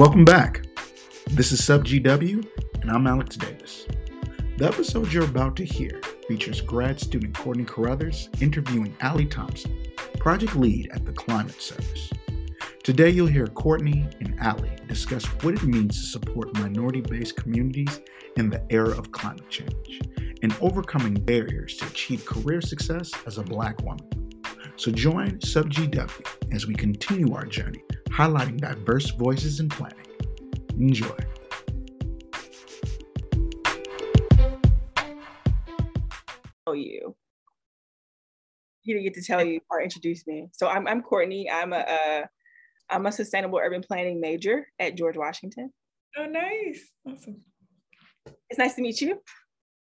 Welcome back. This is SUP GW, and I'm Alex Davis. The episode you're about to hear features grad student Courtney Carruthers interviewing Allie Thompson, project lead at the Climate Service. Today, you'll hear Courtney and Allie discuss what it means to support minority based communities in the era of climate change and overcoming barriers to achieve career success as a Black woman. So join SUP GW as we continue our journey highlighting diverse voices in planning. Enjoy. you. He didn't get to tell you or introduce me. So I'm I'm Courtney. I'm a uh, I'm a sustainable urban planning major at George Washington. Oh, nice. Awesome. It's nice to meet you.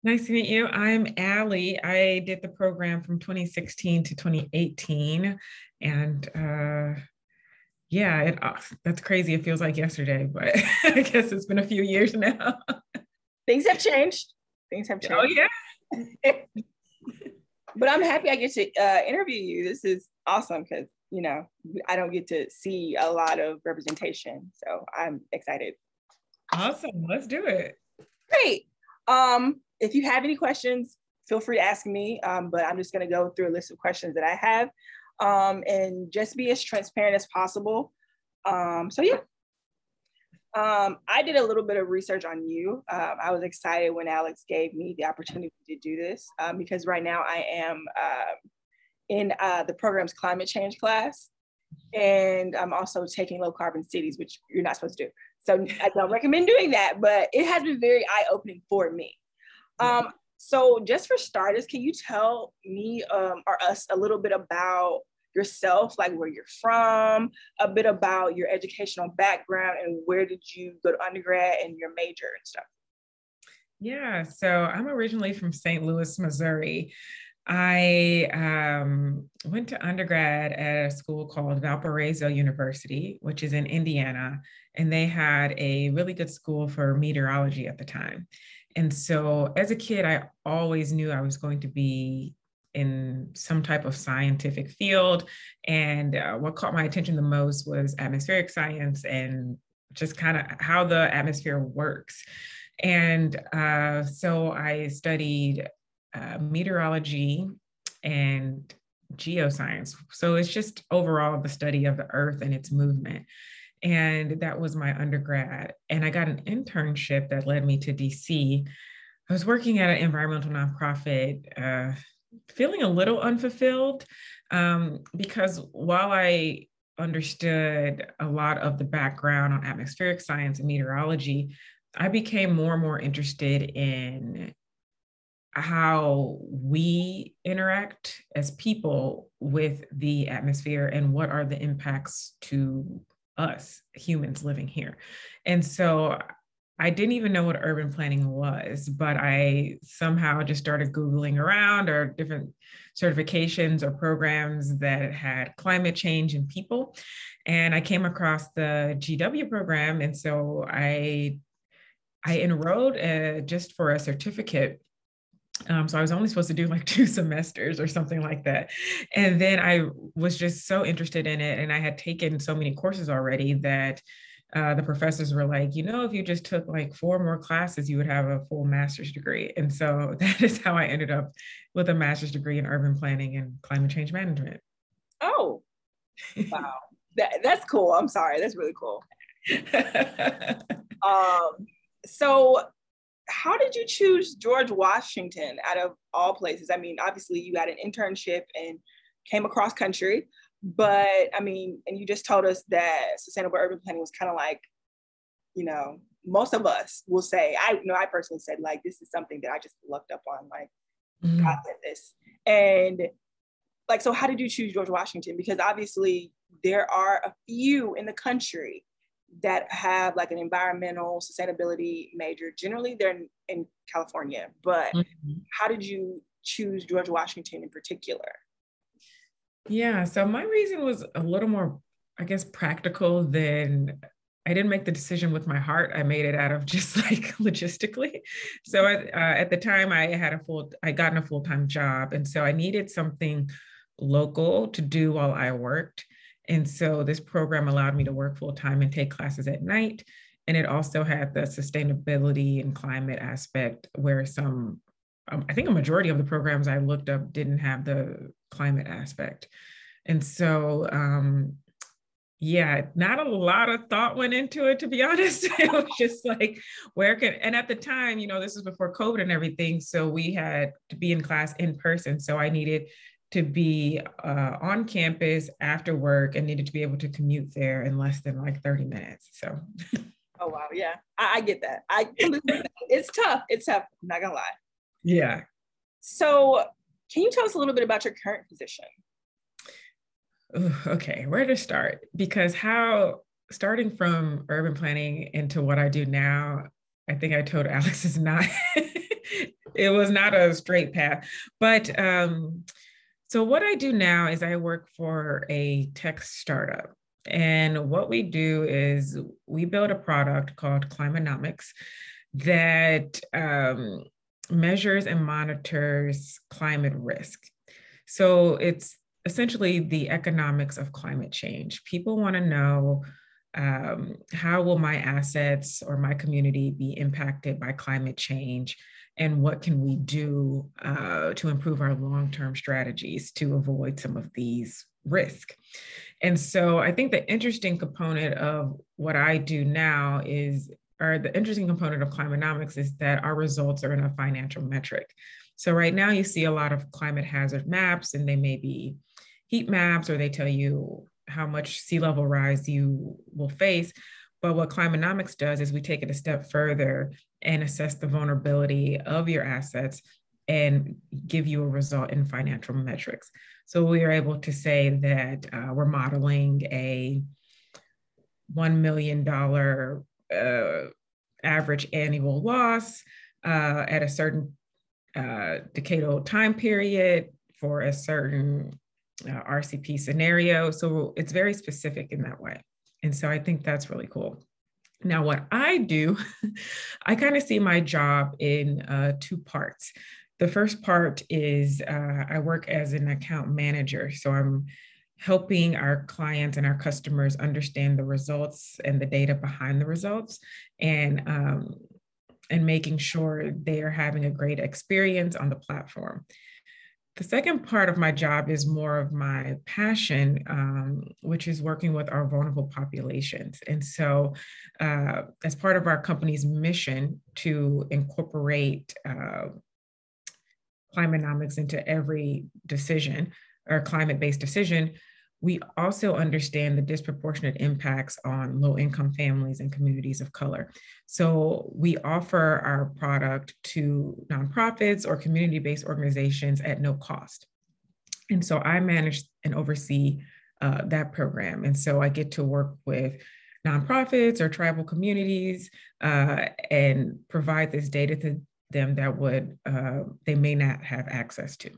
Nice to meet you. I'm Allie. I did the program from 2016 to 2018. And uh, yeah, it, uh, that's crazy. It feels like yesterday, but I guess it's been a few years now. Things have changed. Things have changed. Oh, yeah. but I'm happy I get to uh, interview you. This is awesome because you know I don't get to see a lot of representation, so I'm excited. Awesome. Let's do it. Great. Um, if you have any questions, feel free to ask me. Um, but I'm just going to go through a list of questions that I have, um, and just be as transparent as possible. Um, so yeah. Um, I did a little bit of research on you. Um, I was excited when Alex gave me the opportunity to do this um, because right now I am um, in uh, the program's climate change class, and I'm also taking low carbon cities, which you're not supposed to do. So I don't recommend doing that, but it has been very eye opening for me. Um, so just for starters, can you tell me um, or us a little bit about yourself, like where you're from, a bit about your educational background, and where did you go to undergrad and your major and stuff? Yeah, so I'm originally from St. Louis, Missouri. I um, went to undergrad at a school called Valparaiso University, which is in Indiana, and they had a really good school for meteorology at the time. And so as a kid, I always knew I was going to be in some type of scientific field. And uh, what caught my attention the most was atmospheric science and just kind of how the atmosphere works. And uh, so I studied uh, meteorology and geoscience. So it's just overall the study of the earth and its movement. And that was my undergrad. And I got an internship that led me to DC. I was working at an environmental nonprofit, uh, feeling a little unfulfilled um, because while I understood a lot of the background on atmospheric science and meteorology, I became more and more interested in how we interact as people with the atmosphere and what are the impacts to us humans living here. And so I didn't even know what urban planning was, but I somehow just started Googling around or different certifications or programs that had climate change and people. And I came across the GW program. And so I I enrolled uh, just for a certificate um, so I was only supposed to do like two semesters or something like that. And then I was just so interested in it. And I had taken so many courses already that uh, the professors were like, you know, if you just took like four more classes, you would have a full master's degree. And so that is how I ended up with a master's degree in urban planning and climate change management. Oh, wow. that, that's cool. I'm sorry. That's really cool. um, so how did you choose George Washington out of all places? I mean, obviously you got an internship and came across country, but I mean, and you just told us that sustainable urban planning was kind of like, you know, most of us will say, I you know, I personally said like this is something that I just looked up on, like Mhm. God this. And like, so how did you choose George Washington? Because obviously there are a few in the country that have like an environmental sustainability major. Generally, they're in, in California, but Mhm. how did you choose George Washington in particular? Yeah, so my reason was a little more, I guess, practical than I didn't make the decision with my heart. I made it out of just like logistically. So at, uh, at the time, I had a full, I gotten a full time job, and so I needed something local to do while I worked. And so this program allowed me to work full time and take classes at night. And it also had the sustainability and climate aspect where some, um, I think a majority of the programs I looked up didn't have the climate aspect. And so um, yeah, not a lot of thought went into it, to be honest. it was just like, where can, and at the time, you know, this was before COVID and everything. So we had to be in class in person. So I needed to be uh, on campus after work and needed to be able to commute there in less than like 30 minutes. So. Oh, wow. Yeah, I, I get that. I, it's tough. It's tough. I'm not to lie. Yeah. So can you tell us a little bit about your current position? okay, where to start? Because how starting from urban planning into what I do now, I think I told Alex is not it was not a straight path. But um, so what I do now is I work for a tech startup. And what we do is we build a product called Climanomics that um, measures and monitors climate risk. So it's essentially the economics of climate change. People want to know um, how will my assets or my community be impacted by climate change and what can we do uh, to improve our long-term strategies to avoid some of these risks and so i think the interesting component of what i do now is or the interesting component of climanomics is that our results are in a financial metric so right now you see a lot of climate hazard maps and they may be heat maps or they tell you how much sea level rise you will face. But what climanomics does is we take it a step further and assess the vulnerability of your assets and give you a result in financial metrics. So we are able to say that uh, we're modeling a $1 million uh, average annual loss uh, at a certain uh, decadal time period for a certain uh, RCP scenario. So it's very specific in that way. And so I think that's really cool. Now, what I do, I kind of see my job in uh, two parts. The first part is uh, I work as an account manager. So I'm helping our clients and our customers understand the results and the data behind the results and um, and making sure they are having a great experience on the platform. The second part of my job is more of my passion, um, which is working with our vulnerable populations. And so, uh, as part of our company's mission to incorporate uh, into every decision or climate based decision, we also understand the disproportionate impacts on low income families and communities of color. So we offer our product to nonprofits or community based organizations at no cost. And so I manage and oversee uh, that program. And so I get to work with nonprofits or tribal communities uh, and provide this data to them that would uh, they may not have access to.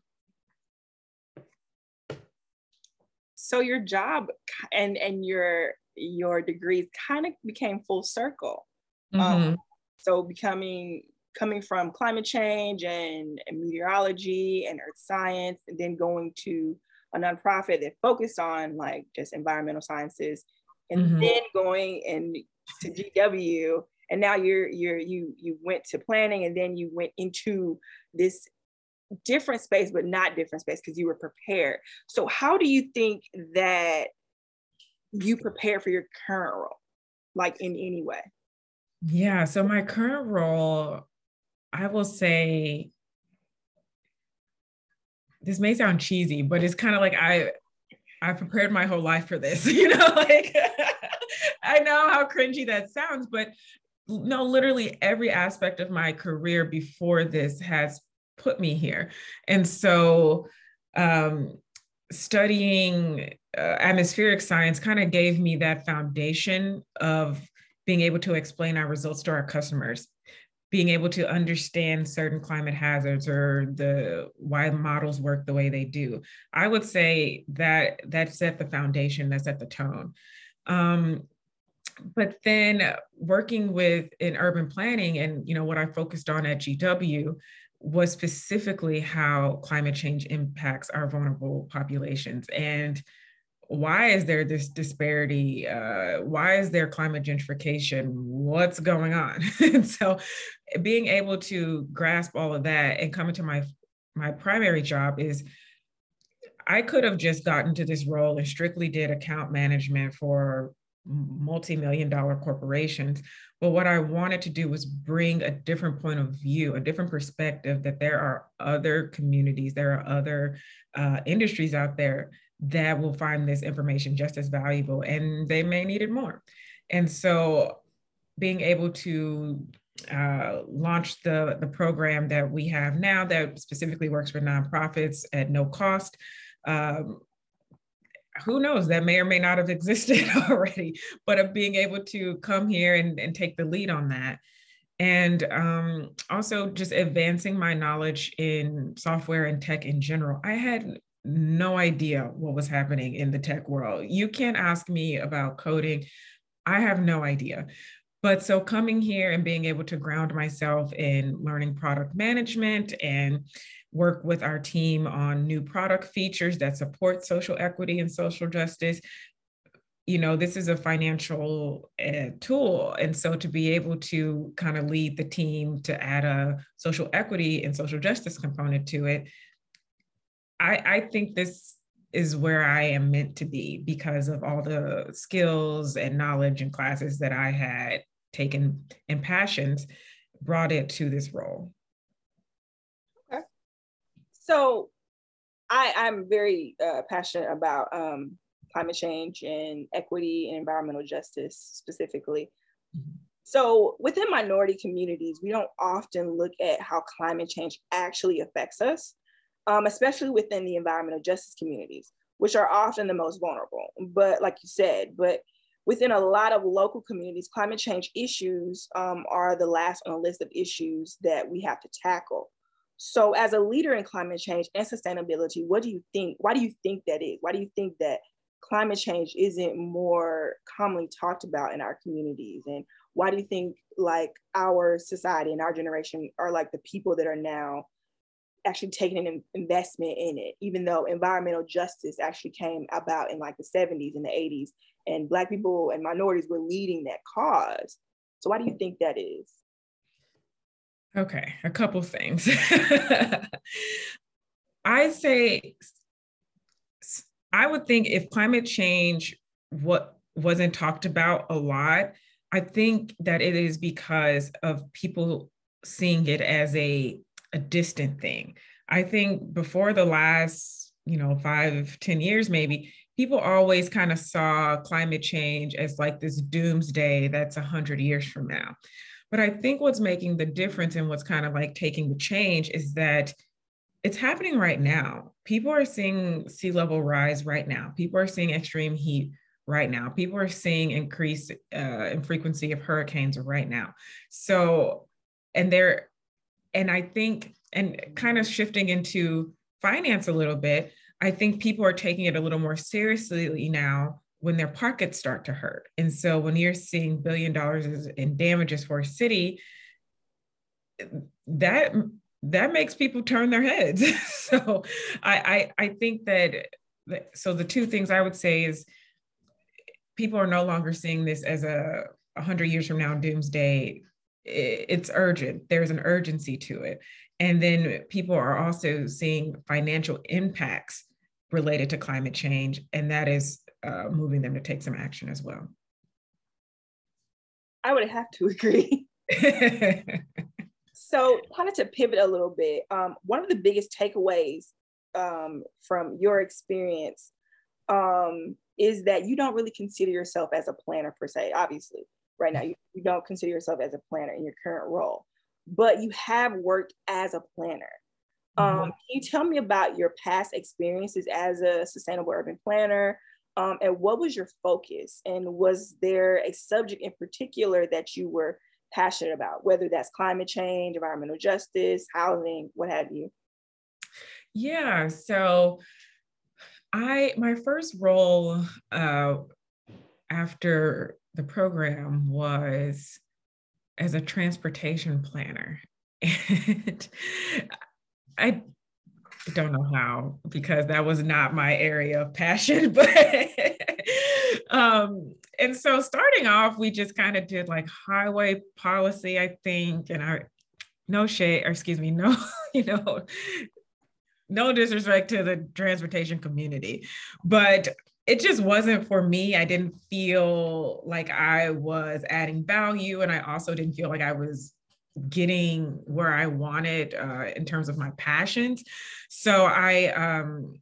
So your job and and your your degrees kind of became full circle um, mm-hmm. um, so becoming coming from climate change and, and, meteorology and earth science and then going to a nonprofit that focused on like just environmental sciences and mm-hmm. then going and to gw and now you're you're you you went to planning and then you went into this different space, but not different space because you were prepared. So, how do you think that you prepare for your current role, like in any way? Yeah. So, my current role, I will say, this may sound cheesy, but it's kind of like I I prepared my whole life for this, you know, like I know how cringy that sounds, but no, literally every aspect of my career before this has put me here. And so um, studying uh, atmospheric science kind of gave me that foundation of being able to explain our results to our customers being able to understand certain climate hazards or the why models work the way they do i would say that that set the foundation that set the tone um, but then working with in urban planning and you know what i focused on at gw was specifically how climate change impacts our vulnerable populations. And why is there this disparity? Uh, why is there climate gentrification? What's going on? and so being able to grasp all of that and come into my my primary job is I could have just gotten to this role and strictly did account management for multi-million dollar corporations but what i wanted to do was bring a different point of view a different perspective that there are other communities there are other uh, industries out there that will find this information just as valuable and they may need it more. And so being able to uh, launch the, the program that we have now that specifically works for nonprofits at no cost um, who knows? That may or may not have existed already but of being able to come here and, and take the lead on that. And um, also just advancing my knowledge in software and tech in general. I had no idea what was happening in the tech world. You can't ask me about coding. I have no idea. But so coming here and being able to ground myself in learning product management and work with our team on new product features that support social equity and social justice. You know this is a financial uh, tool and so to be able to kind of lead the team to add a social equity and social justice component to it i i think this is where i am meant to be because of all the skills and knowledge and classes that i had taken and passions brought it to this role so I, I'm very uh, passionate about um, climate change and equity and environmental justice specifically. Mm-hmm. So within minority communities, we don't often look at how climate change actually affects us, um, especially within the environmental justice communities, which are often the most vulnerable. But like you said, but within a lot of local communities, climate change issues um, are the last on the list of issues that we have to tackle. So, as a leader in climate change and sustainability, what do you think? Why do you think that is? Why do you think that climate change isn't more commonly talked about in our communities? And why do you think like our society and our generation are like the people that are now actually taking an investment in it, even though environmental justice actually came about in like the 70s and the 80s, and Black people and minorities were leading that cause. So, why do you think that is? Okay, a couple things. I say I would think if climate change what wasn't talked about a lot, I think that it is because of people seeing it as a, a distant thing. I think before the last, you know, five, ten years maybe, people always kind of saw climate change as like this doomsday that's a hundred years from now. But I think what's making the difference and what's kind of like taking the change is that it's happening right now. People are seeing sea level rise right now. People are seeing extreme heat right now. People are seeing increase uh, in frequency of hurricanes right now. So, and they're, and I think, and kind of shifting into finance a little bit, I think people are taking it a little more seriously now when their pockets start to hurt. And so when you're seeing billion dollars in damages for a city, that that makes people turn their heads. so I, I I think that so the two things I would say is people are no longer seeing this as a 100 years from now doomsday it's urgent there's an urgency to it and then people are also seeing financial impacts related to climate change and that is uh, moving them to take some action as well. I would have to agree. so, kind of to pivot a little bit, um, one of the biggest takeaways um, from your experience um, is that you don't really consider yourself as a planner per se. Obviously, right now you, you don't consider yourself as a planner in your current role, but you have worked as a planner. Um, mm-hmm. Can you tell me about your past experiences as a sustainable urban planner? Um, and what was your focus? And was there a subject in particular that you were passionate about, whether that's climate change, environmental justice, housing, what have you? Yeah, so I my first role uh, after the program was as a transportation planner, and I don't know how because that was not my area of passion but um and so starting off we just kind of did like highway policy i think and i no shade or excuse me no you know no disrespect to the transportation community but it just wasn't for me. I didn't feel like i was adding value and i also didn't feel like i was getting where I wanted uh, in terms of my passions. So I um,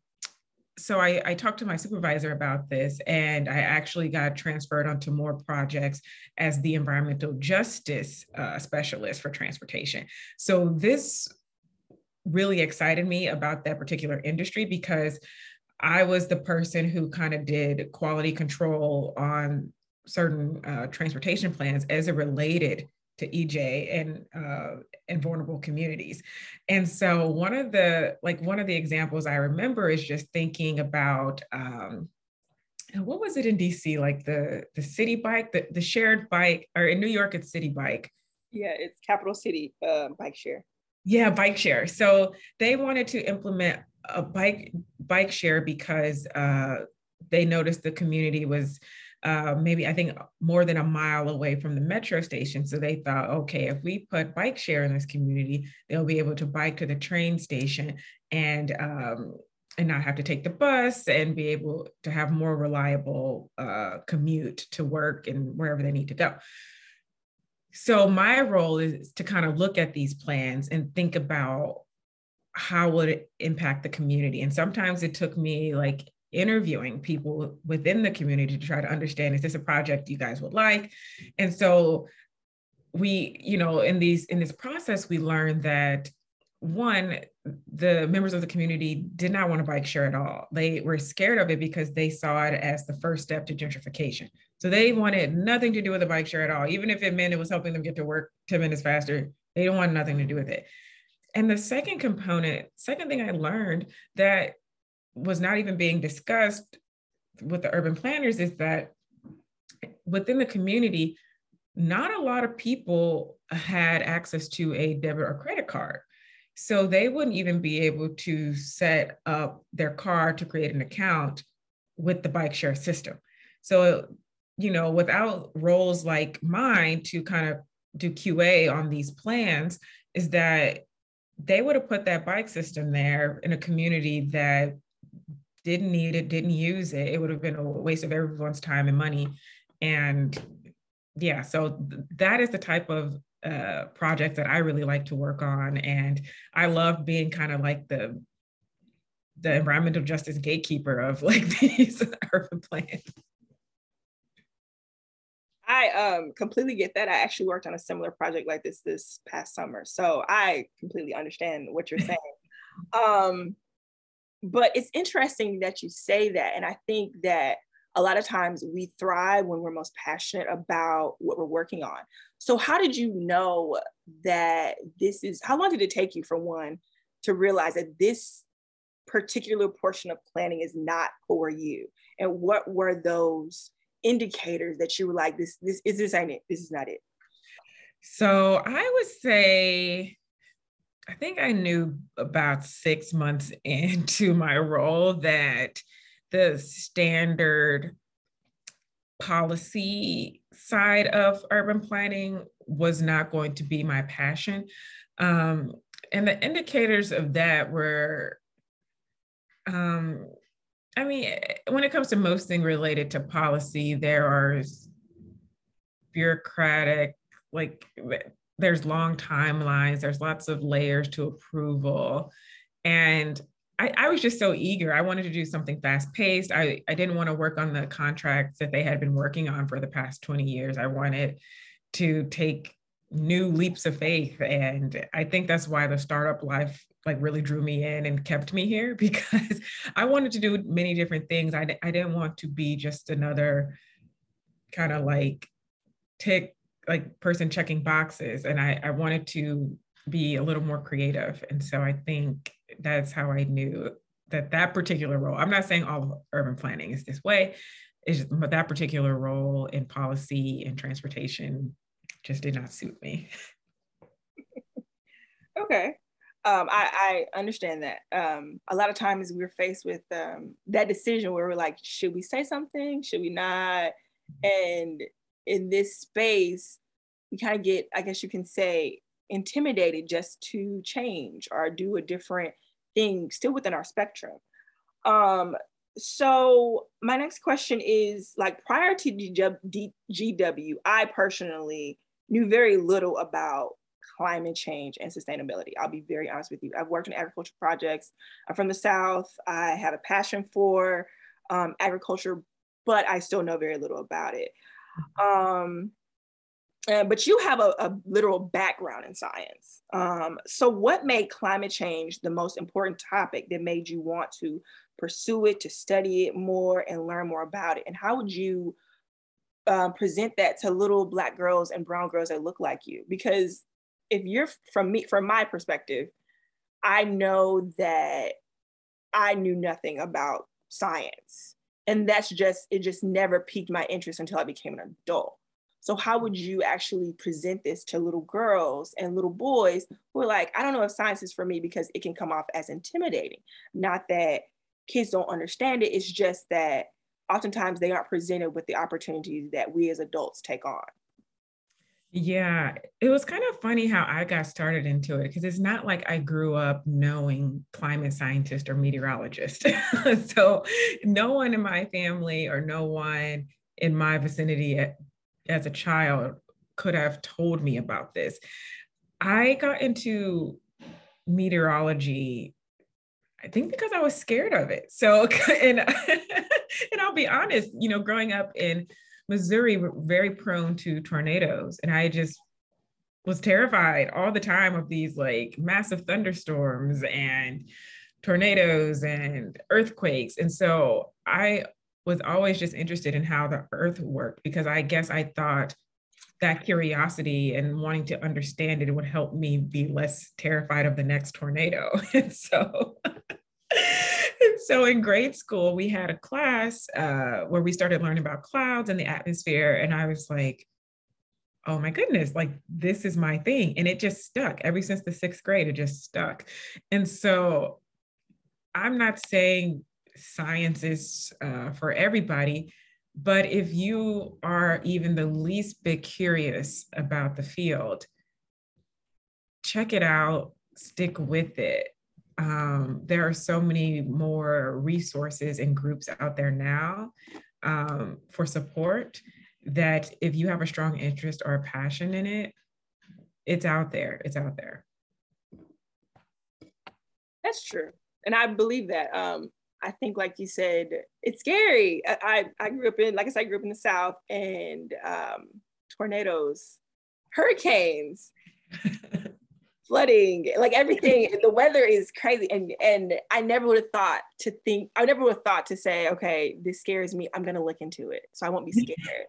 so I, I, talked to my supervisor about this and I actually got transferred onto more projects as the environmental justice uh, specialist for transportation. So this really excited me about that particular industry because I was the person who kind of did quality control on certain uh, transportation plans as it related to EJ and uh, and vulnerable communities. And so one of the like one of the examples I remember is just thinking about um, what was it in DC like the the city Bike the, the shared bike or in New York it's Citi Bike. Yeah, it's Capital City uh, bike share. Yeah, bike share. So they wanted to implement a bike bike share because uh, they noticed the community was uh, maybe I think more than a mile away from the metro station. So they thought, okay, if we put bike share in this community, they'll be able to bike to the train station and um, and not have to take the bus and be able to have more reliable uh, commute to work and wherever they need to go. So my role is to kind of look at these plans and think about how would it impact the community. And sometimes it took me like interviewing people within the community to try to understand is this a project you guys would like? And so we you know in these in this process we learned that one the members of the community did not want to bike share at all. They were scared of it because they saw it as the first step to gentrification. So they wanted nothing to do with the bike share at all. Even if it meant it was helping them get to work 10 minutes faster they don't want nothing to do with it. And the second component second thing i learned that was not even being discussed with the urban planners is that within the community, not a lot of people had access to a debit or credit card. So they wouldn't even be able to set up their car to create an account with the bike share system. So, you know, without roles like mine to kind of do QA on these plans, is that they would have put that bike system there in a community that didn't need it, didn't use it, it would have been a waste of everyone's time and money. And yeah, so that is the type of uh, project that I really like to work on. And I love being kind of like the the environmental justice gatekeeper of like these urban plans. I um, completely get that. I actually worked on a similar project like this this past summer, so I completely understand what you're saying. um, but it's interesting that you say that. And I think that a lot of times we thrive when we're most passionate about what we're working on. So, how did you know that this is, how long did it take you, for one, to realize that this particular portion of planning is not for you? And what were those indicators that you were like, this, this is this ain't it, this is not it? So, I would say I think I knew about six months into my role that the standard policy side of urban planning was not going to be my passion. Um, and the indicators of that were, um, I mean, when it comes to most things related to policy, there are bureaucratic, like there's long timelines, there's lots of layers to approval. And I, I, was just so eager. I wanted to do something fast paced. I, I didn't want to work on the contracts that they had been working on for the past 20 years. I wanted to take new leaps of faith. And I think that's why the startup life like really drew me in and kept me here because I wanted to do many different things. I, I didn't want to be just another kind of like tick like person checking boxes and I, I wanted to be a little more creative. And so I think that's how I knew that that particular role, I'm not saying all of urban planning is this way, is but that particular role in policy and transportation just did not suit me. okay. Um, I, I understand that. Um, a lot of times we're faced with um, that decision where we're like, should we say something? Should we not? And in this space, we kind of get, I guess you can say, intimidated just to change or do a different thing still within our spectrum. Um, so my next question is like prior to GW, I personally knew very little about climate change and sustainability. I'll be very honest with you. I've worked in agriculture projects. I'm from the South. I have a passion for um, agriculture, but I still know very little about it. Um, uh, but you have a, a, literal background in science. Um, so, what made climate change the most important topic that made you want to pursue it, to study it more, and learn more about it? And how would you um, present that to little Black girls and brown girls that look like you? Because if you're from me, from my perspective, I know that I knew nothing about science. And that's just, it just never piqued my interest until I became an adult. So, how would you actually present this to little girls and little boys who are like, I don't know if science is for me because it can come off as intimidating? Not that kids don't understand it, it's just that oftentimes they aren't presented with the opportunities that we as adults take on. Yeah, it was kind of funny how I got started into it because it's not like I grew up knowing climate scientist or meteorologist. so, no one in my family or no one in my vicinity as a child could have told me about this. I got into meteorology I think because I was scared of it. So and and I'll be honest, you know, growing up in Missouri, we're very prone to tornadoes and I just was terrified all the time of these like massive thunderstorms and tornadoes and earthquakes. And so I was always just interested in how the earth worked because I guess I thought that curiosity and wanting to understand it would help me be less terrified of the next tornado. And so and so in grade school, we had a class uh, where we started learning about clouds and the atmosphere. And I was like, oh my goodness, like this is my thing. And it just stuck ever since the sixth grade, it just stuck. And so I'm not saying science is uh, for everybody. But if you are even the least bit curious about the field, check it out, stick with it. Um, there are so many more resources and groups out there now um, for support that if you have a strong interest or a passion in it, it's out there. It's out there. That's true. And I believe that. Um, I think, like you said, it's scary. I, I, grew up in, like I said, I grew up in the South and um, tornadoes, hurricanes, flooding, like everything. the weather is crazy. And, and I never would have thought to think, I never would have thought to say, okay, this scares me. I'm going to look into it. So I won't be scared.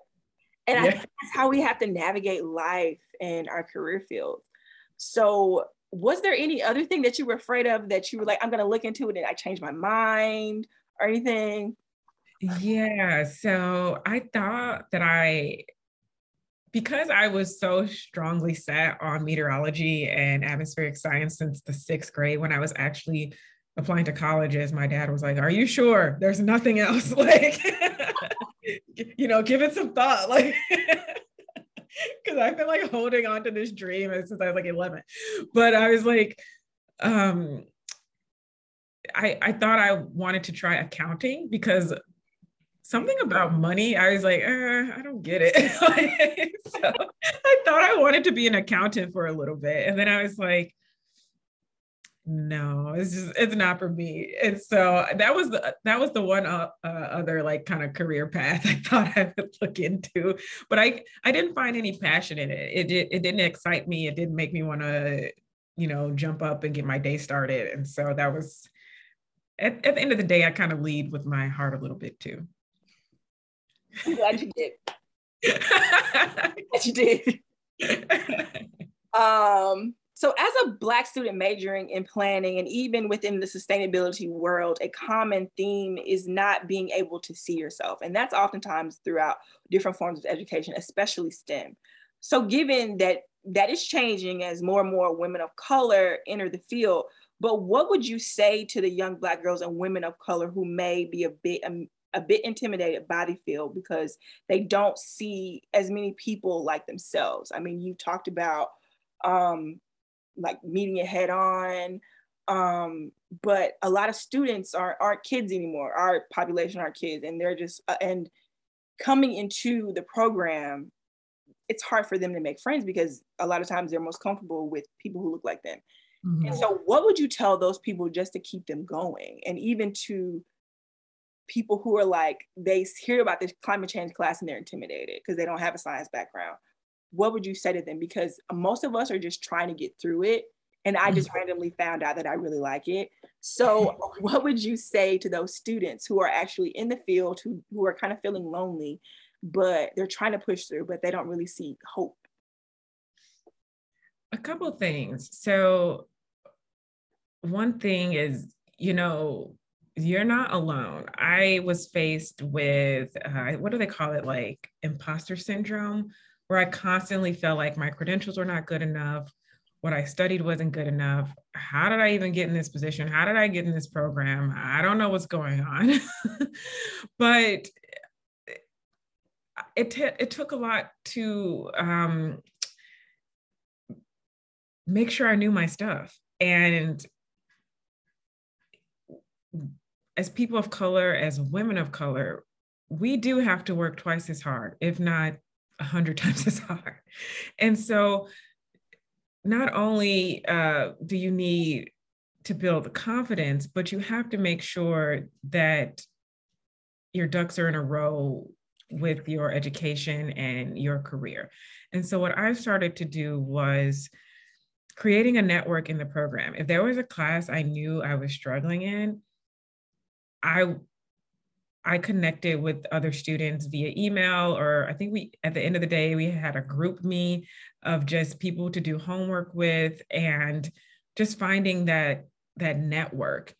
And yeah. I think that's how we have to navigate life and our career fields. So was there any other thing that you were afraid of that you were like, I'm gonna look into it and I changed my mind or anything? Yeah, so I thought that I because I was so strongly set on meteorology and atmospheric science since the sixth grade, when I was actually applying to colleges, my dad was like, Are you sure there's nothing else? Like, you know, give it some thought. Like, because I've been like holding on to this dream since I was like 11. But I was like, um, I I thought I wanted to try accounting because something about money, I was like, uh, I don't get it. so I thought I wanted to be an accountant for a little bit. And then I was like, no it's just it's not for me and so that was the that was the one uh, uh, other like kind of career path i thought i would look into but i i didn't find any passion in it it, it, it didn't excite me it didn't make me want to you know jump up and get my day started and so that was at, at the end of the day i kind of lead with my heart a little bit too i'm glad you did glad you did um so, as a Black student majoring in planning and even within the sustainability world, a common theme is not being able to see yourself. And that's oftentimes throughout different forms of education, especially STEM. So, given that that is changing as more and more women of color enter the field. But what would you say to the young Black girls and women of color who may be a bit um, a bit intimidated by the field because they don't see as many people like themselves? I mean, you talked about um, like meeting it head on, um, but a lot of students aren't aren't kids anymore. Our population are kids, and they're just uh, and coming into the program it's hard for them to make friends because a lot of times they're most comfortable with people who look like them. Mm-hmm. And so, what would you tell those people just to keep them going? And even to people who are like, they hear about this climate change class and they're intimidated because they don't have a science background. What would you say to them? Because most of us are just trying to get through it. And I just mm-hmm. randomly found out that I really like it. So, what would you say to those students who are actually in the field, who, who are kind of feeling lonely, but they're trying to push through, but they don't really see hope. A couple things. So, one thing is, you know, you're not alone. I was faced with uh, what do they call it? Like imposter syndrome, where I constantly felt like my credentials were not good enough. What I studied wasn't good enough. How did I even get in this position? How did I get in this program? I don't know what's going on. but it, t- it took a lot to um, make sure I knew my stuff. And as people of color, as women of color, we do have to work twice as hard, if not a hundred times as hard. And so not only uh, do you need to build the confidence, but you have to make sure that your ducks are in a row with your education and your career. And so, what I started to do was creating a network in the program. If there was a class I knew I was struggling in, I I connected with other students via email, or I think we, at the end of the day, we had a GroupMe of just people to do homework with and just finding that that network.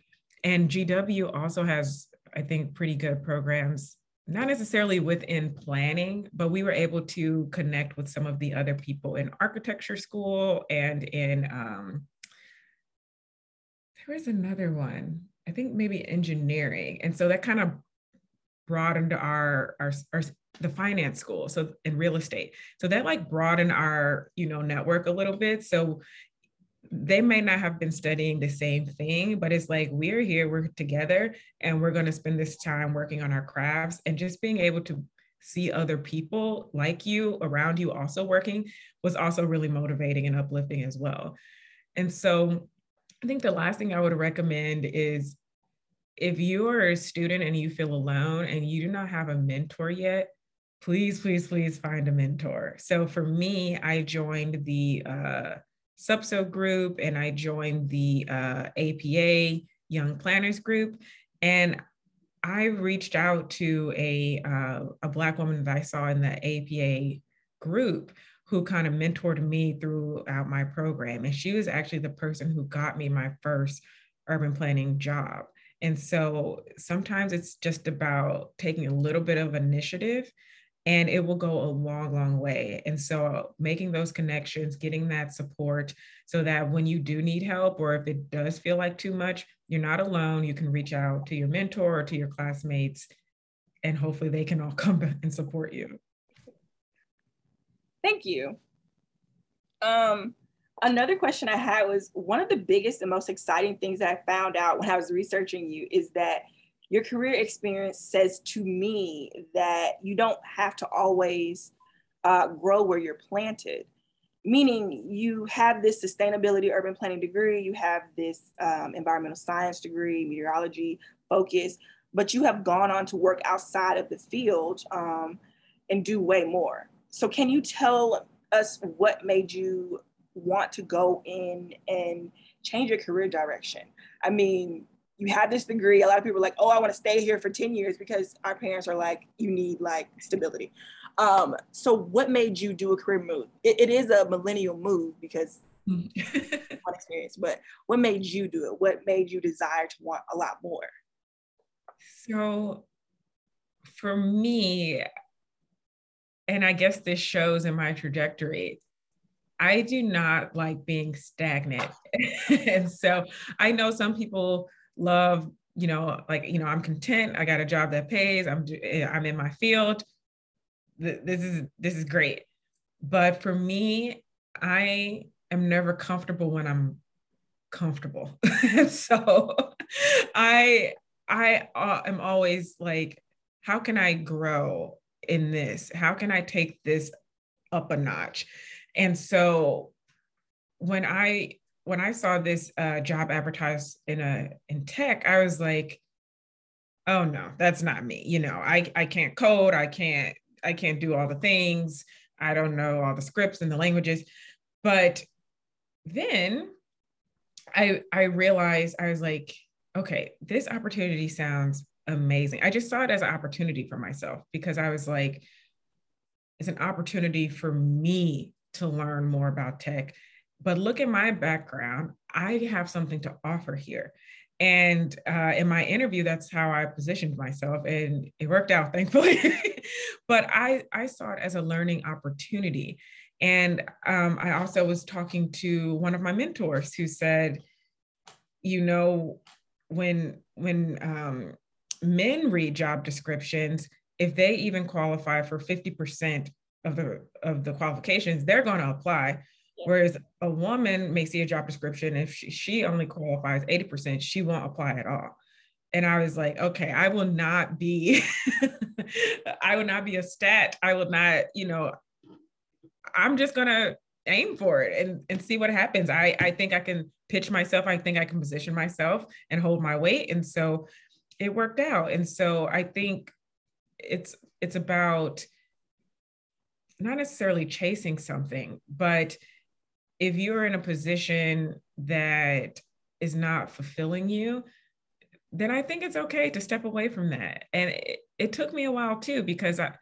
And GW also has, I think, pretty good programs not necessarily within planning, but we were able to connect with some of the other people in architecture school and in, um, there was another one, I think maybe engineering. And so that kind of broadened our, our, our the finance school so in real estate so that like broadened our you know network a little bit so they may not have been studying the same thing, but it's like we're here, we're together, and we're going to spend this time working on our crafts and just being able to see other people like you around you also working was also really motivating and uplifting as well. And so I think the last thing I would recommend is if you are a student and you feel alone and you do not have a mentor yet, please, please, please find a mentor. So for me, I joined the uh, SUPSO group and I joined the uh, APA Young Planners group. And I reached out to a, uh, a Black woman that I saw in the APA group who kind of mentored me throughout my program. And she was actually the person who got me my first urban planning job. And so sometimes it's just about taking a little bit of initiative and it will go a long long way and so making those connections getting that support so that when you do need help or if it does feel like too much you're not alone you can reach out to your mentor or to your classmates and hopefully they can all come and support you thank you. Um another question i had was one of the biggest and most exciting things that i found out when i was researching you is that your career experience says to me that you don't have to always uh, grow where you're planted. Meaning you have this sustainability urban planning degree you have this um, environmental science degree meteorology focus but you have gone on to work outside of the field um, and do way more so can you tell us what made you want to go in and change your career direction i mean you have this degree. A lot of people are like, oh, I want to stay here for 10 years because our parents are like, you need like stability. Um, so what made you do a career move? it, it is a millennial move because one experience, but what made you do it? What made you desire to want a lot more? So for me, and I guess this shows in my trajectory, I do not like being stagnant. and so I know some people love, you know, like, you know, I'm content. I got a job that pays. I'm, eh, I'm in my field. This is, this is great. But for me, I am never comfortable when I'm comfortable. so I, I uh, am always like, how can I grow in this? How can I take this up a notch? And so when I when I saw this uh, job advertised in a in tech, I was like, oh no, that's not me. You know, I I can't code, I can't I can't do all the things. I don't know all the scripts and the languages. But then I I realized I was like, okay, this opportunity sounds amazing. I just saw it as an opportunity for myself because I was like, it's an opportunity for me to learn more about tech. But look at my background. I have something to offer here. And uh, in my interview, that's how I positioned myself, and it worked out, thankfully. but I, I saw it as a learning opportunity. And um, I also was talking to one of my mentors who said, you know, when when um, men read job descriptions, if they even qualify for 50% of the of the qualifications, they're going to apply. Whereas a woman may see a job description, if she, she only qualifies 80%, she won't apply at all. And I was like, okay, I will not be, I will not be a stat. I will not, you know, I'm just gonna aim for it and, and see what happens. I, I think I can pitch myself. I think I can position myself and hold my weight. And so it worked out. And so I think it's it's about not necessarily chasing something, but if you're in a position that is not fulfilling you, then I think it's okay to step away from that. And it, it took me a while too, because I,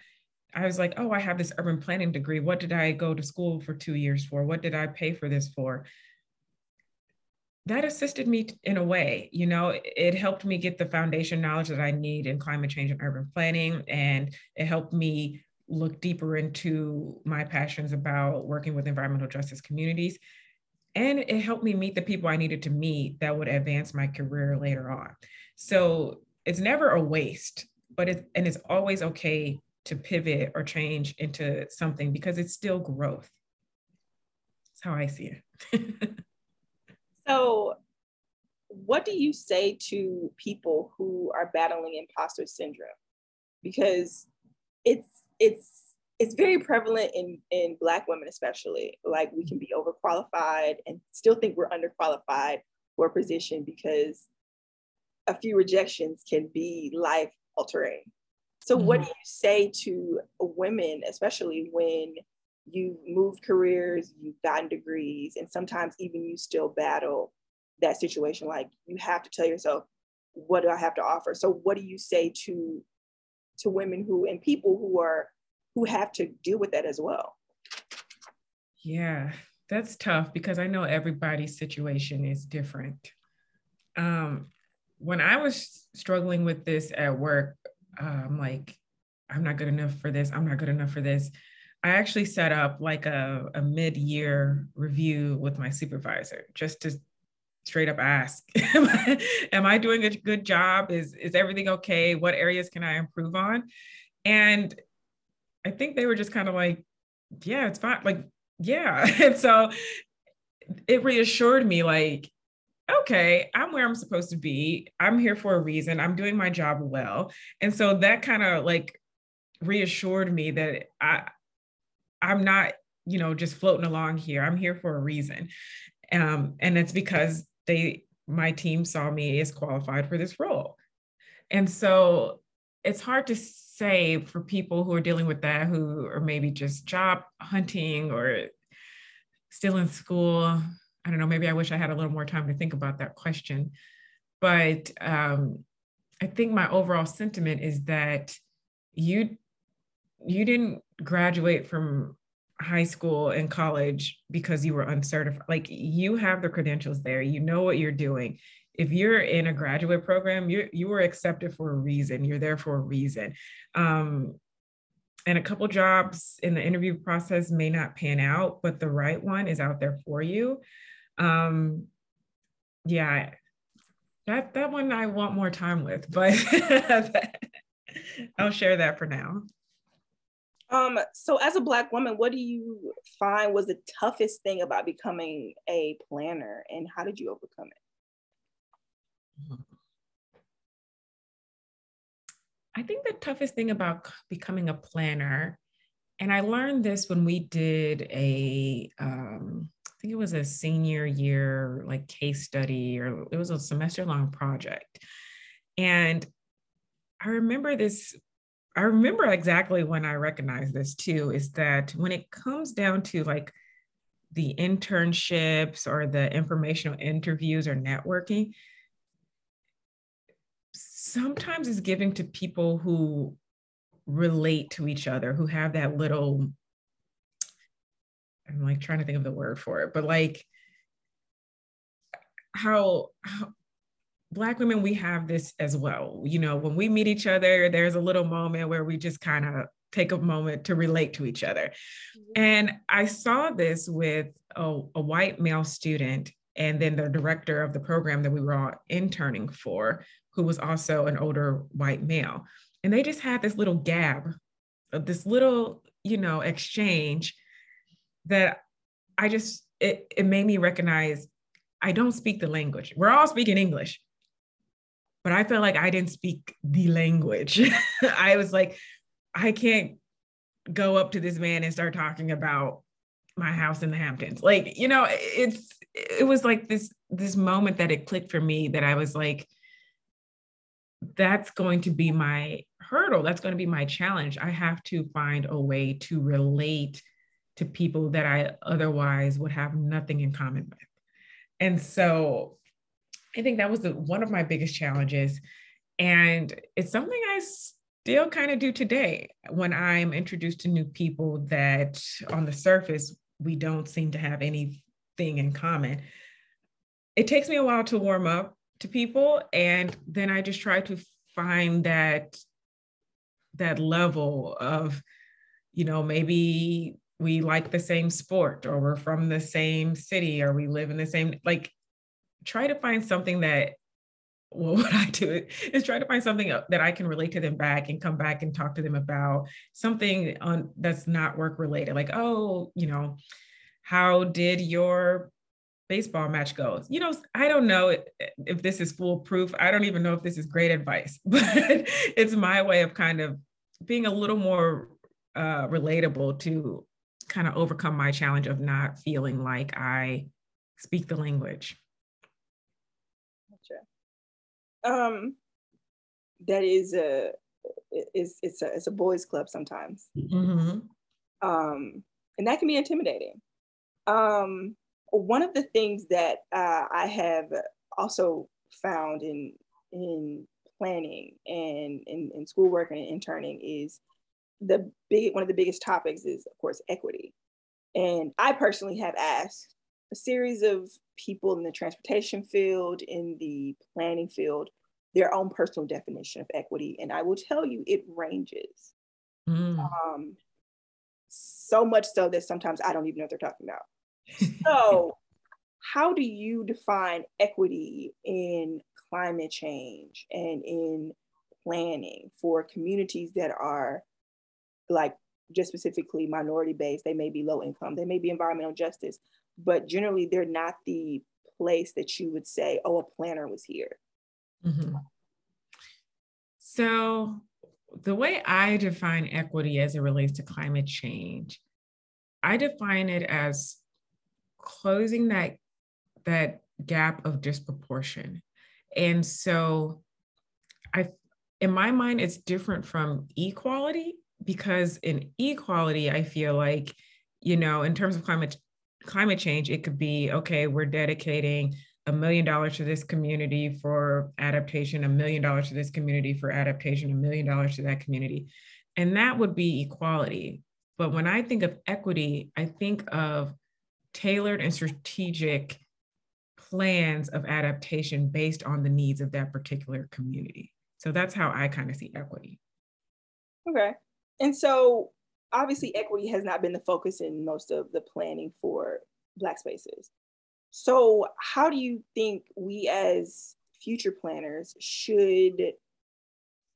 I was like, oh, I have this urban planning degree. What did I go to school for two years for? What did I pay for this for? That assisted me in a way, you know, it helped me get the foundation knowledge that I need in climate change and urban planning. And it helped me look deeper into my passions about working with environmental justice communities. And it helped me meet the people I needed to meet that would advance my career later on. So it's never a waste, but it, and it's always okay to pivot or change into something because it's still growth. That's how I see it. so, what do you say to people who are battling imposter syndrome? Because it's it's it's very prevalent in in black women especially like we can be overqualified and still think we're underqualified for a position because a few rejections can be life altering so, mm-hmm. what do you say to women, especially when you've moved careers, you've gotten degrees, and sometimes even you still battle that situation? Like, you have to tell yourself, what do I have to offer? So, what do you say to to women who and people who are who have to deal with that as well? Yeah, that's tough because I know everybody's situation is different. Um, when I was struggling with this at work, I'm like, I'm not good enough for this. I'm not good enough for this. I actually set up like a, a mid year review with my supervisor just to straight up ask am, I, doing a good job? Is, is everything okay? What areas can I improve on? And I think they were just kind of like, yeah, it's fine. Like, yeah. and so it reassured me like, okay, I'm where I'm supposed to be. I'm here for a reason. I'm doing my job well. And so that kind of like reassured me that I I'm not, you know, just floating along here. I'm here for a reason. Um, and it's because they my team saw me as qualified for this role. And so it's hard to say for people who are dealing with that who are maybe just job hunting or still in school I don't know, maybe I wish I had a little more time to think about that question. But um, I think my overall sentiment is that you you didn't graduate from high school and college because you were uncertified. Like you have the credentials there, you know what you're doing. If you're in a graduate program, you you were accepted for a reason. You're there for a reason. Um, and a couple jobs in the interview process may not pan out, but the right one is out there for you. Um, yeah, that that one I want more time with, but I'll share that for now. Um, so as a black woman, what do you find was the toughest thing about becoming a planner and how did you overcome it? I think the toughest thing about becoming a planner, and I learned this when we did a, um, I think it was a senior year like case study, or it was a semester long project. And I remember this I remember exactly when I recognized this too is that when it comes down to like the internships or the informational interviews or networking, sometimes it's given to people who relate to each other, who have that little, I'm like trying to think of the word for it, but like how, how black women we have this as well you know when we meet each other there's a little moment where we just kind of take a moment to relate to each other mm-hmm. and i saw this with a, a, white male student and then the director of the program that we were all interning for who was also an older white male and they just had this little gab of this little you know exchange that i just it, it made me recognize I don't speak the language. We're all speaking English, but I felt like I didn't speak the language. I was like, I can't go up to this man and start talking about my house in the Hamptons. Like, you know, it's it was like this this moment that it clicked for me that I was like, that's going to be my hurdle. That's going to be my challenge. I have to find a way to relate to people that I otherwise would have nothing in common with. And so I think that was the, one of my biggest challenges. And it's something I still kind of do today when I'm introduced to new people that on the surface, we don't seem to have anything in common. It takes me a while to warm up to people. And then I just try to find that that level of you know maybe we like the same sport or we're from the same city or we live in the same like try to find something that well, what I do is try to find something that I can relate to them back and come back and talk to them about something on that's not work related. Like, oh, you know, how did your baseball match go? You know, I don't know if this is foolproof. I don't even know if this is great advice, but it's my way of kind of being a little more uh, relatable to kind of overcome my challenge of not feeling like I speak the language um that is a is it's a it's a boys club sometimes. Mm-hmm. um and that can be intimidating. Um one of the things that uh, i have also found in in planning and in, in schoolwork and interning is the big one of the biggest topics is of course equity. And i personally have asked a series of people in the transportation field, in the planning field, their own personal definition of equity. And I will tell you, it ranges. Mm. Um, so much so that sometimes I don't even know what they're talking about. so, how do you define equity in climate change and in planning for communities that are like just specifically minority based? They may be low income, they may be environmental justice, but generally they're not the place that you would say, oh, a planner was here. Mm-hmm. So, the way I define equity as it relates to climate change, I define it as closing that that gap of disproportion. And so I in my mind it's different from equality because in equality I feel like you know in terms of climate climate change, it could be okay, we're dedicating a million dollars to this community for adaptation, a million dollars to this community for adaptation, a million dollars to that community. And that would be equality. But when I think of equity, I think of tailored and strategic plans of adaptation based on the needs of that particular community. So that's how I kind of see equity. Okay. And so obviously equity has not been the focus in most of the planning for Black spaces. So how do you think we as future planners should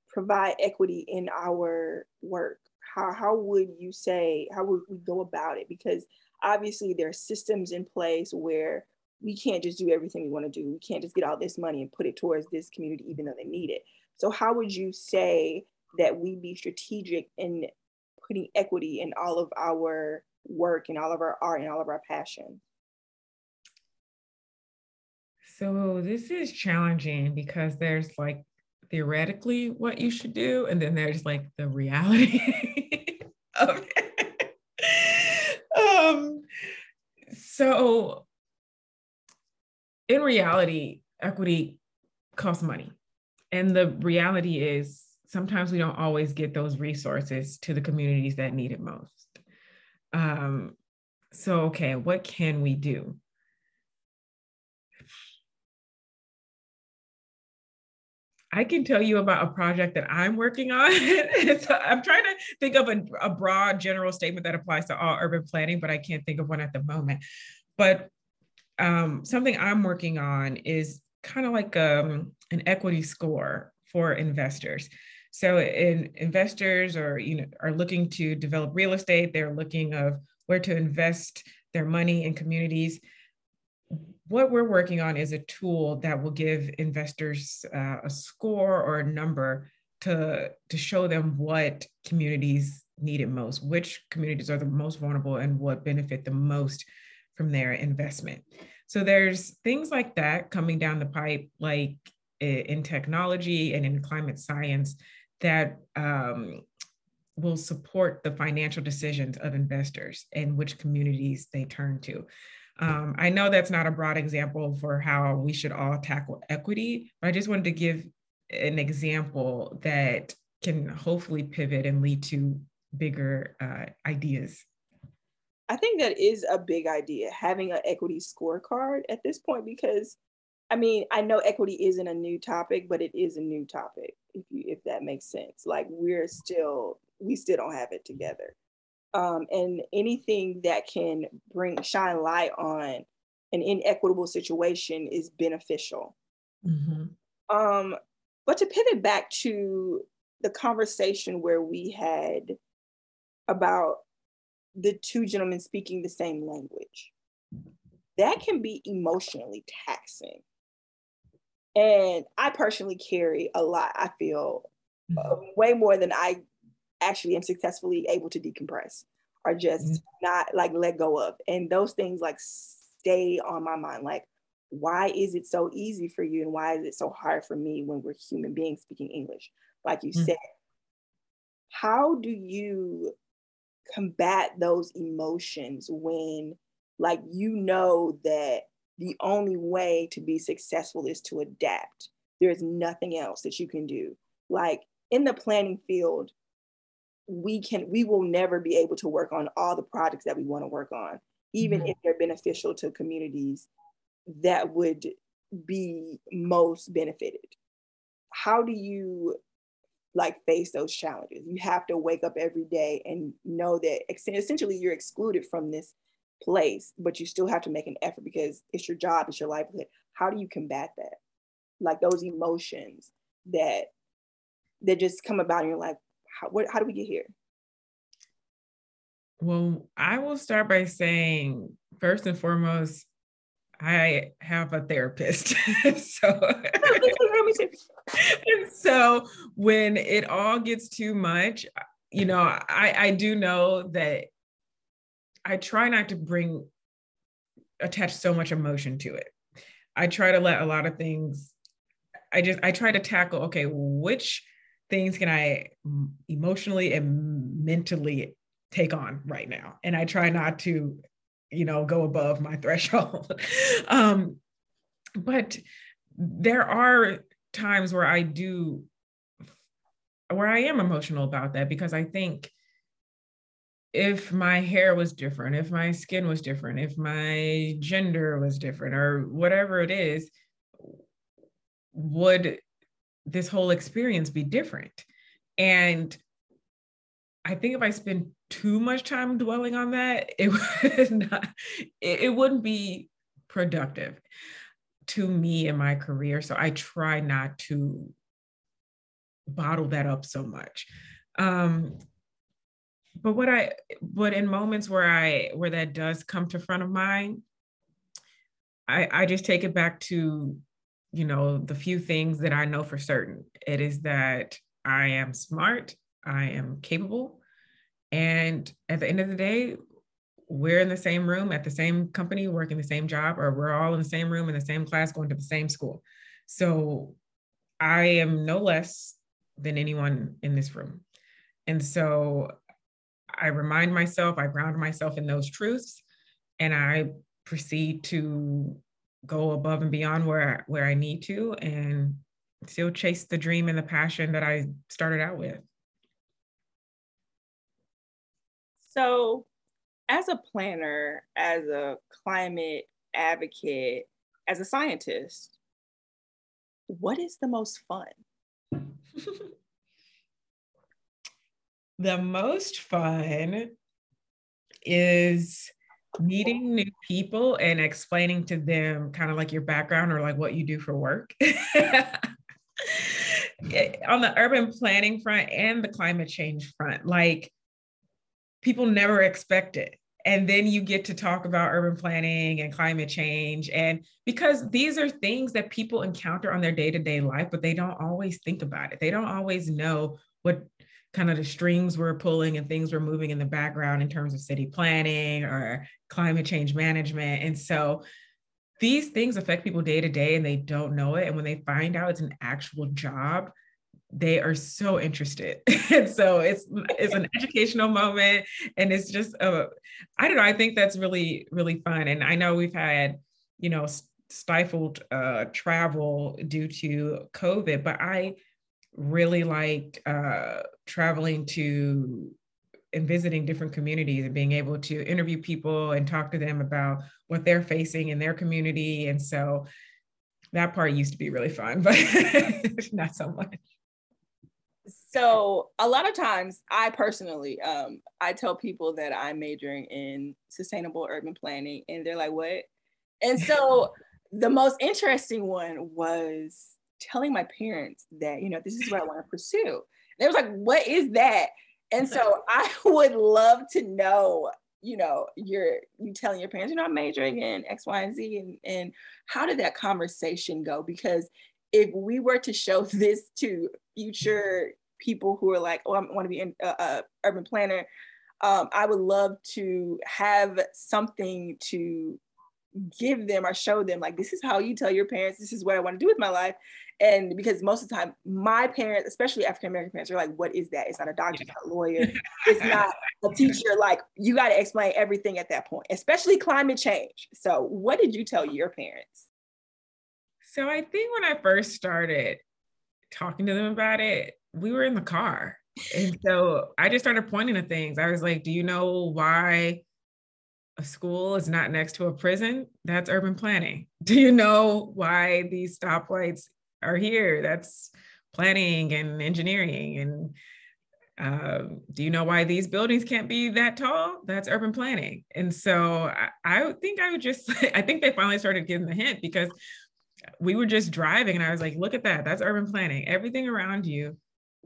provide equity in our work? How, how would you say, how would we go about it? Because obviously there are systems in place where we can't just do everything we want to do. We can't just get all this money and put it towards this community, even though they need it. So how would you say that we be strategic in putting equity in all of our work and all of our art and all of our passion? So this is challenging because there's like theoretically what you should do, and then there's like the reality of it. um, so in reality, equity costs money. And the reality is sometimes we don't always get those resources to the communities that need it most. Um, so, okay, what can we do? I can tell you about a project that I'm working on. so I'm trying to think of a, a, broad general statement that applies to all urban planning, but I can't think of one at the moment. But um, something I'm working on is kind of like um, an equity score for investors. So in investors are you know are looking to develop real estate, they're looking of where to invest their money in communities. What we're working on is a tool that will give investors uh, a score or a number to, to show them what communities need it most, which communities are the most vulnerable and what benefit the most from their investment. So there's things like that coming down the pipe, like in technology and in climate science that um, will support the financial decisions of investors and which communities they turn to. Um, I know that's not a broad example for how we should all tackle equity, but I just wanted to give an example that can hopefully pivot and lead to bigger uh, ideas. I think that is a big idea, having an equity scorecard at this point, because I mean, I know equity isn't a new topic, but it is a new topic, if you if that makes sense. Like we're still we still don't have it together. Um, and anything that can bring shine light on an inequitable situation is beneficial. Mm-hmm. Um, but to pivot back to the conversation where we had about the two gentlemen speaking the same language, that can be emotionally taxing. And I personally carry a lot, I feel, uh, mm-hmm. way more than I actually am successfully able to decompress or just mm-hmm. not like let go of. And those things like stay on my mind. Like, why is it so easy for you? And why is it so hard for me when we're human beings speaking English? Like you mm-hmm. said, how do you combat those emotions when like you know that the only way to be successful is to adapt. There's nothing else that you can do. Like in the planning field, we can we will never be able to work on all the projects that we want to work on, even mm-hmm. if they're beneficial to communities that would be most benefited. How do you like face those challenges? You have to wake up every day and know that essentially you're excluded from this place, but you still have to make an effort because it's your job, it's your livelihood. How do you combat that? Like those emotions that that just come about and you're like, how, what, how do we get here? Well, I will start by saying, first and foremost, I have a therapist. so, and so when it all gets too much, you know, I, I do know that I try not to bring attach so much emotion to it. I try to let a lot of things, I just, I try to tackle, okay, which things can I emotionally and mentally take on right now? And I try not to, you know, go above my threshold. um, but there are times where I do, where I am emotional about that because I think if my hair was different, if my skin was different, if my gender was different, or whatever it is, would this whole experience be different? And I think if I spend too much time dwelling on that, it would not, it, wouldn't be productive to me in my career. So I try not to bottle that up so much. Um, but what I, but in moments where I, where that does come to front of mind, I, I just take it back to, you know, the few things that I know for certain. It is that I am smart, I am capable, and at the end of the day, we're in the same room at the same company, working the same job, or we're all in the same room in the same class, going to the same school. So I am no less than anyone in this room. And so I remind myself, I ground myself in those truths, and I proceed to go above and beyond where, where I need to and still chase the dream and the passion that I started out with. So, as a planner, as a climate advocate, as a scientist, what is the most fun? the most fun is meeting new people and explaining to them kind of like your background or like what you do for work. On the urban planning front and the climate change front, like people never expect it. And then you get to talk about urban planning and climate change. And because these are things that people encounter on their day to day life, but they don't always think about it. They don't always know what kind of the strings we're pulling and things were moving in the background in terms of city planning or climate change management. And so these things affect people day to day and they don't know it. And when they find out it's an actual job, they are so interested. and so it's it's an educational moment and it's just a I don't know, I think that's really really fun and I know we've had, you know, stifled uh travel due to COVID, but I really like uh traveling to and visiting different communities and being able to interview people and talk to them about what they're facing in their community. And so that part used to be really fun but not so much. So a lot of times i personally um, i tell people that i'm majoring in sustainable urban planning and they're like what? And so the most interesting one was telling my parents that you know this is what i want to pursue. They was like what is that? And so i would love to know you know you're you telling your parents you're not majoring in x y and z and, and how did that conversation go? Because if we were to show this to future people who are like, oh, I want to be an uh, urban planner, um, I would love to have something to give them or show them like this is how you tell your parents this is what i want to do with my life and because most of the time my parents especially african american parents are like what is that it's not a doctor it's not a lawyer it's not a teacher like you got to explain everything at that point especially climate change so what did you tell your parents so i think when i first started talking to them about it we were in the car. And so I just started pointing to things. I was like, do you know why a school is not next to a prison? That's urban planning. Do you know why these stoplights are here? That's planning and engineering. And uh, do you know why these buildings can't be that tall? That's urban planning. And so I, I think I would just, I think they finally started getting the hint because we were just driving and I was like, look at that. That's urban planning. Everything around you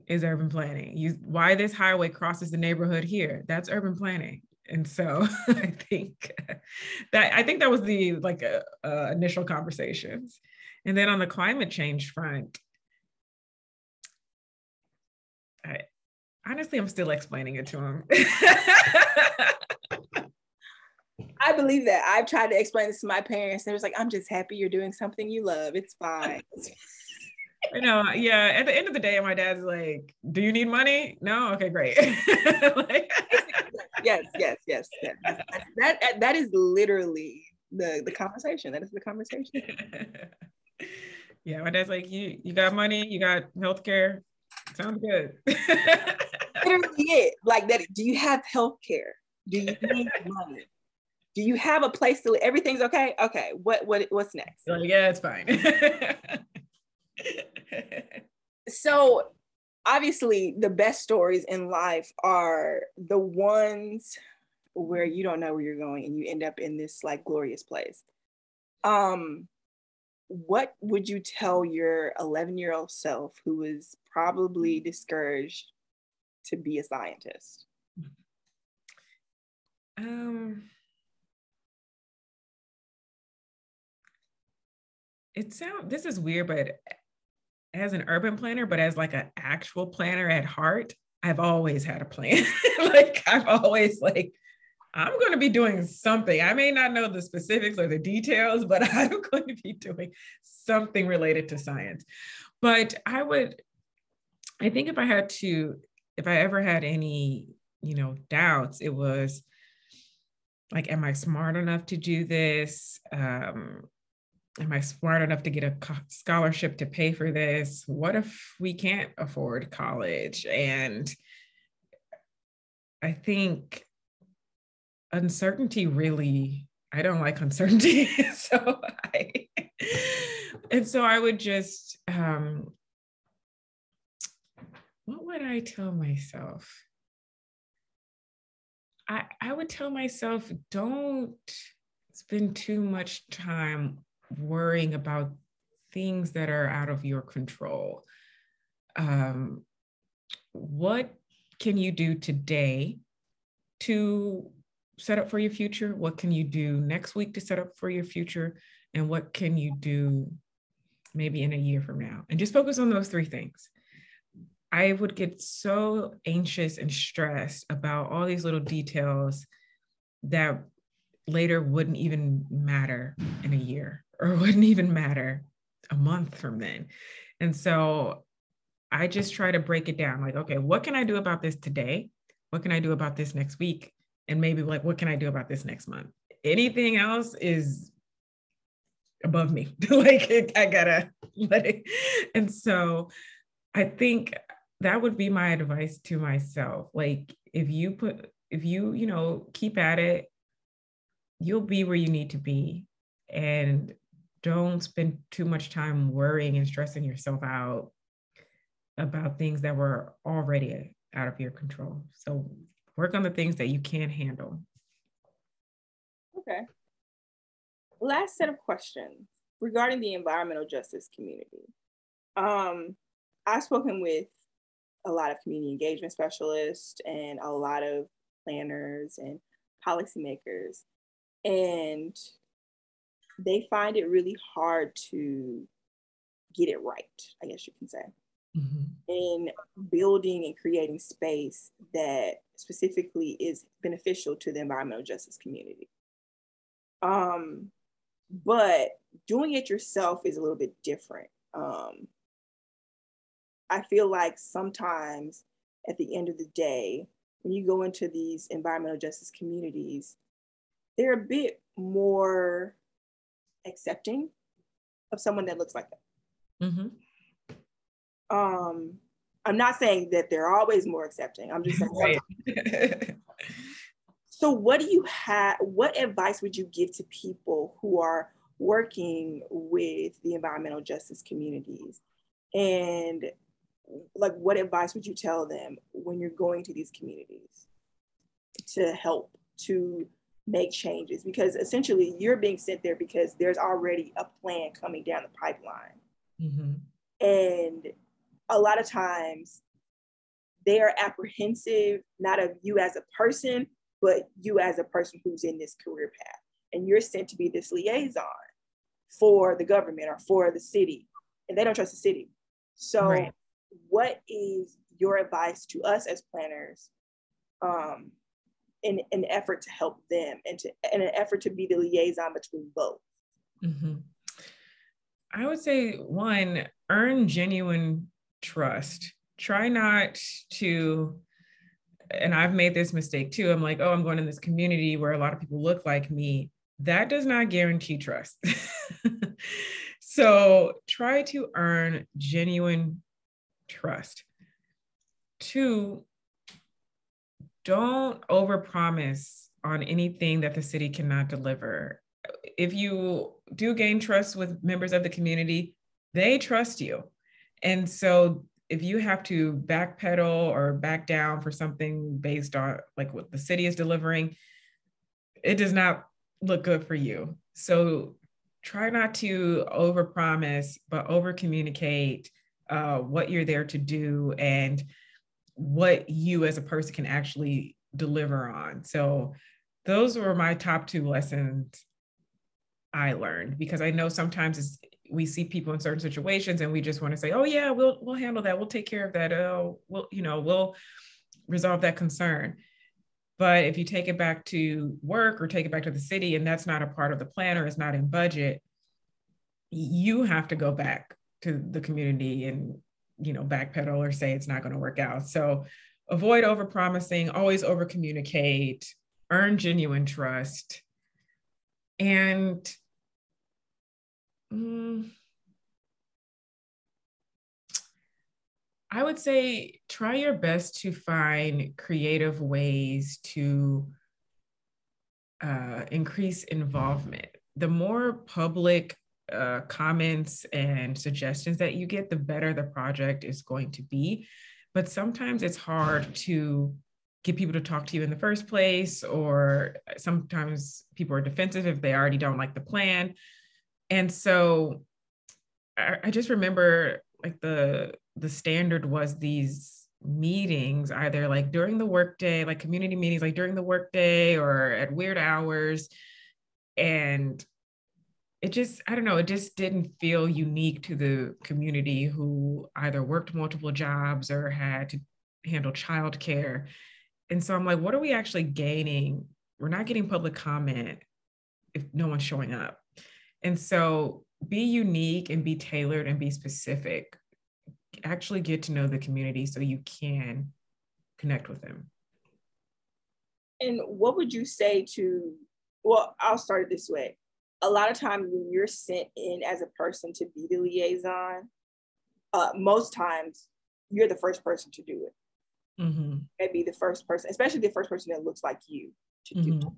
is urban planning. You why this highway crosses the neighborhood here. That's urban planning. And so I think that I think that was the like uh, uh, initial conversations. And then on the climate change front, I honestly I'm still explaining it to him. I believe that. I've tried to explain this to my parents. They was like, I'm just happy you're doing something you love. It's fine. you know, yeah. At the end of the day, my dad's like, "Do you need money? No. Okay, great." like, yes, yes, yes. That, that that is literally the the conversation. That is the conversation. Yeah, my dad's like, "You you got money? You got healthcare? Sounds good." literally it. Like that. Do you have healthcare? Do you need money? Do you have a place to live? Everything's okay. Okay. What what what's next? Like, yeah, it's fine so obviously the best stories in life are the ones where you don't know where you're going and you end up in this like glorious place. Um, what would you tell your 11 year old self who was probably discouraged to be a scientist? Um, it sounds this is weird, but as an urban planner, but as like an actual planner at heart, I've always had a plan. like I've always like, I'm going to be doing something. I may not know the specifics or the details, but I'm going to be doing something related to science. But I would, I think if I had to, if I ever had any, you know, doubts, it was like, am I smart enough to do this? Um, am I smart enough to get a scholarship to pay for this? What if we can't afford college? And I think uncertainty really, I don't like uncertainty. so I, and so I would just, um, what would I tell myself? I, I would tell myself, don't spend too much time worrying about things that are out of your control. Um, what can you do today to set up for your future? What can you do next week to set up for your future? And what can you do maybe in a year from now? And just focus on those three things. I would get so anxious and stressed about all these little details that later wouldn't even matter in a year or wouldn't even matter a month from then. And so I just try to break it down like, okay, what can I do about this today? What can I do about this next week? And maybe like, what can I do about this next month? Anything else is above me. like, I gotta let it. And so I think that would be my advice to myself. Like, if you put, if you, you know, keep at it, you'll be where you need to be. And don't spend too much time worrying and stressing yourself out about things that were already out of your control. So work on the things that you can't handle. Okay. Last set of questions regarding the environmental justice community. Um, I've spoken with a lot of community engagement specialists and a lot of planners and policymakers. And they find it really hard to get it right, I guess you can say, mm-hmm. in building and creating space that specifically is beneficial to the environmental justice community. Um, but doing it yourself is a little bit different. Um, I feel like sometimes at the end of the day, when you go into these environmental justice communities, they're a bit more accepting of someone that looks like them. Mm-hmm. Um, I'm not saying that they're always more accepting. I'm just saying. Right. so, what do you have? What advice would you give to people who are working with the environmental justice communities? And like, what advice would you tell them when you're going to these communities to help to make changes because essentially you're being sent there because there's already a plan coming down the pipeline. Mm-hmm. And a lot of times they are apprehensive, not of you as a person, but you as a person who's in this career path. And you're sent to be this liaison for the government or for the city. And they don't trust the city. So, right. what is your advice to us as planners um, in an effort to help them and to in an effort to be the liaison between both mm-hmm. i would say one earn genuine trust. Try not to and i've made this mistake too. I'm like oh i'm going in this community where a lot of people look like me. That does not guarantee trust. So try to earn genuine trust. Two don't overpromise on anything that the city cannot deliver. If you do gain trust with members of the community, they trust you. And so if you have to backpedal or back down for something based on like what the city is delivering, it does not look good for you. So try not to overpromise, but over communicate uh, what you're there to do and what you as a person can actually deliver on. So those were my top two lessons I learned because I know sometimes we see people in certain situations and we just want to say, "Oh yeah, we'll we'll handle that. We'll take care of that. Oh, we'll you know we'll resolve that concern." But if you take it back to work or take it back to the city, and that's not a part of the plan or it's not in budget, you have to go back to the community and you know backpedal or say it's not going to work out. So avoid over promising, always over communicate, earn genuine trust, and mm, I would say try your best to find creative ways to uh, increase involvement. The more public uh, comments and suggestions that you get, the better the project is going to be. But sometimes it's hard to get people to talk to you in the first place, or sometimes people are defensive if they already don't like the plan. And so I, I just remember like the the standard was these meetings either like during the workday like community meetings like during the workday or at weird hours. And it just i don't know it just didn't feel unique to the community who either worked multiple jobs or had to handle childcare. And so i'm like what are we actually gaining? We're not getting public comment if no one's showing up and so be unique and be tailored and be specific actually get to know the community so you can connect with them and what would you say to well i'll start it this way a lot of times when you're sent in as a person to be the liaison, uh, most times you're the first person to do it. Mm-hmm. Maybe the first person, especially the first person that looks like you to mm-hmm. do it.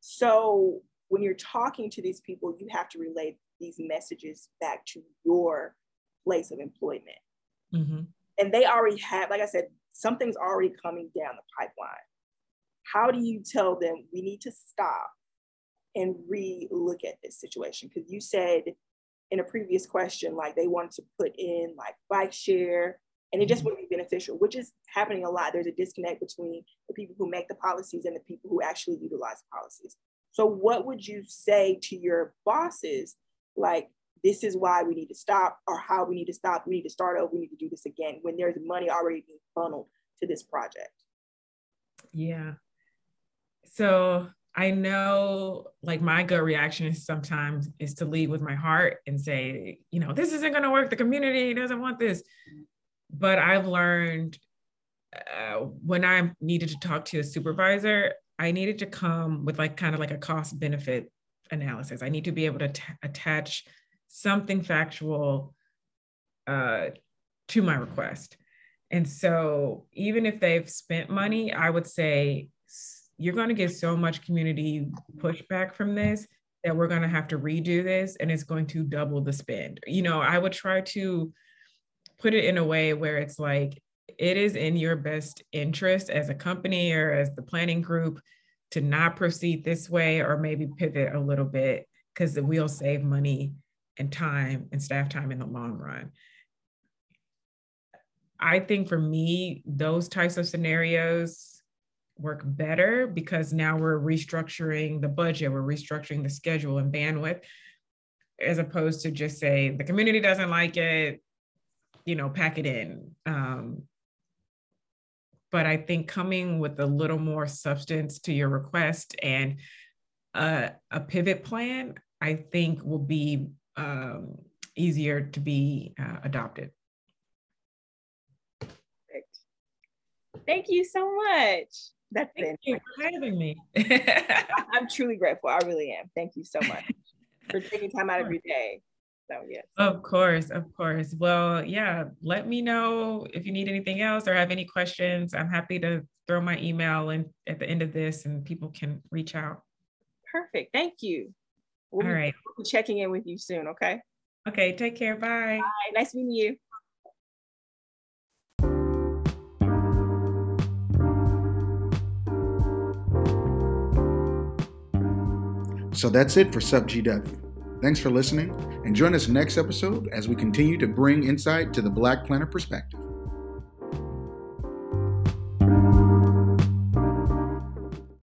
So when you're talking to these people, you have to relay these messages back to your place of employment. Mm-hmm. And they already have, like I said, something's already coming down the pipeline. How do you tell them we need to stop and re-look at this situation because you said in a previous question like they wanted to put in like bike share and it just mm-hmm. wouldn't be beneficial which is happening a lot there's a disconnect between the people who make the policies and the people who actually utilize the policies so what would you say to your bosses like this is why we need to stop or how we need to stop we need to start over we need to do this again when there's money already being funneled to this project yeah so I know like my gut reaction is sometimes is to lead with my heart and say, you know, this isn't going to work. The community doesn't want this. But I've learned uh, when I needed to talk to a supervisor, I needed to come with like kind of like a cost benefit analysis. I need to be able to t- attach something factual uh, to my request. And so even if they've spent money, I would say you're going to get so much community pushback from this that we're going to have to redo this and it's going to double the spend. You know, I would try to put it in a way where it's like it is in your best interest as a company or as the planning group to not proceed this way or maybe pivot a little bit because we'll save money and time and staff time in the long run. I think for me, those types of scenarios work better because now we're restructuring the budget, we're restructuring the schedule and bandwidth, as opposed to just say the community doesn't like it, you know, pack it in. Um, but I think coming with a little more substance to your request and a, a pivot plan, I think will be um, easier to be uh, adopted. Thank you so much. That's Thank you for having me. I'm truly grateful. I really am. Thank you so much for taking time out of your day. So, yes. Of course, of course. Well, yeah, let me know if you need anything else or have any questions. I'm happy to throw my email in at the end of this and people can reach out. Perfect. Thank you. We'll All be, right. we'll be checking in with you soon, okay? Okay, take care. Bye. Bye. Nice meeting you. So that's it for SUP GW. Thanks for listening, and join us next episode as we continue to bring insight to the Black Planner perspective.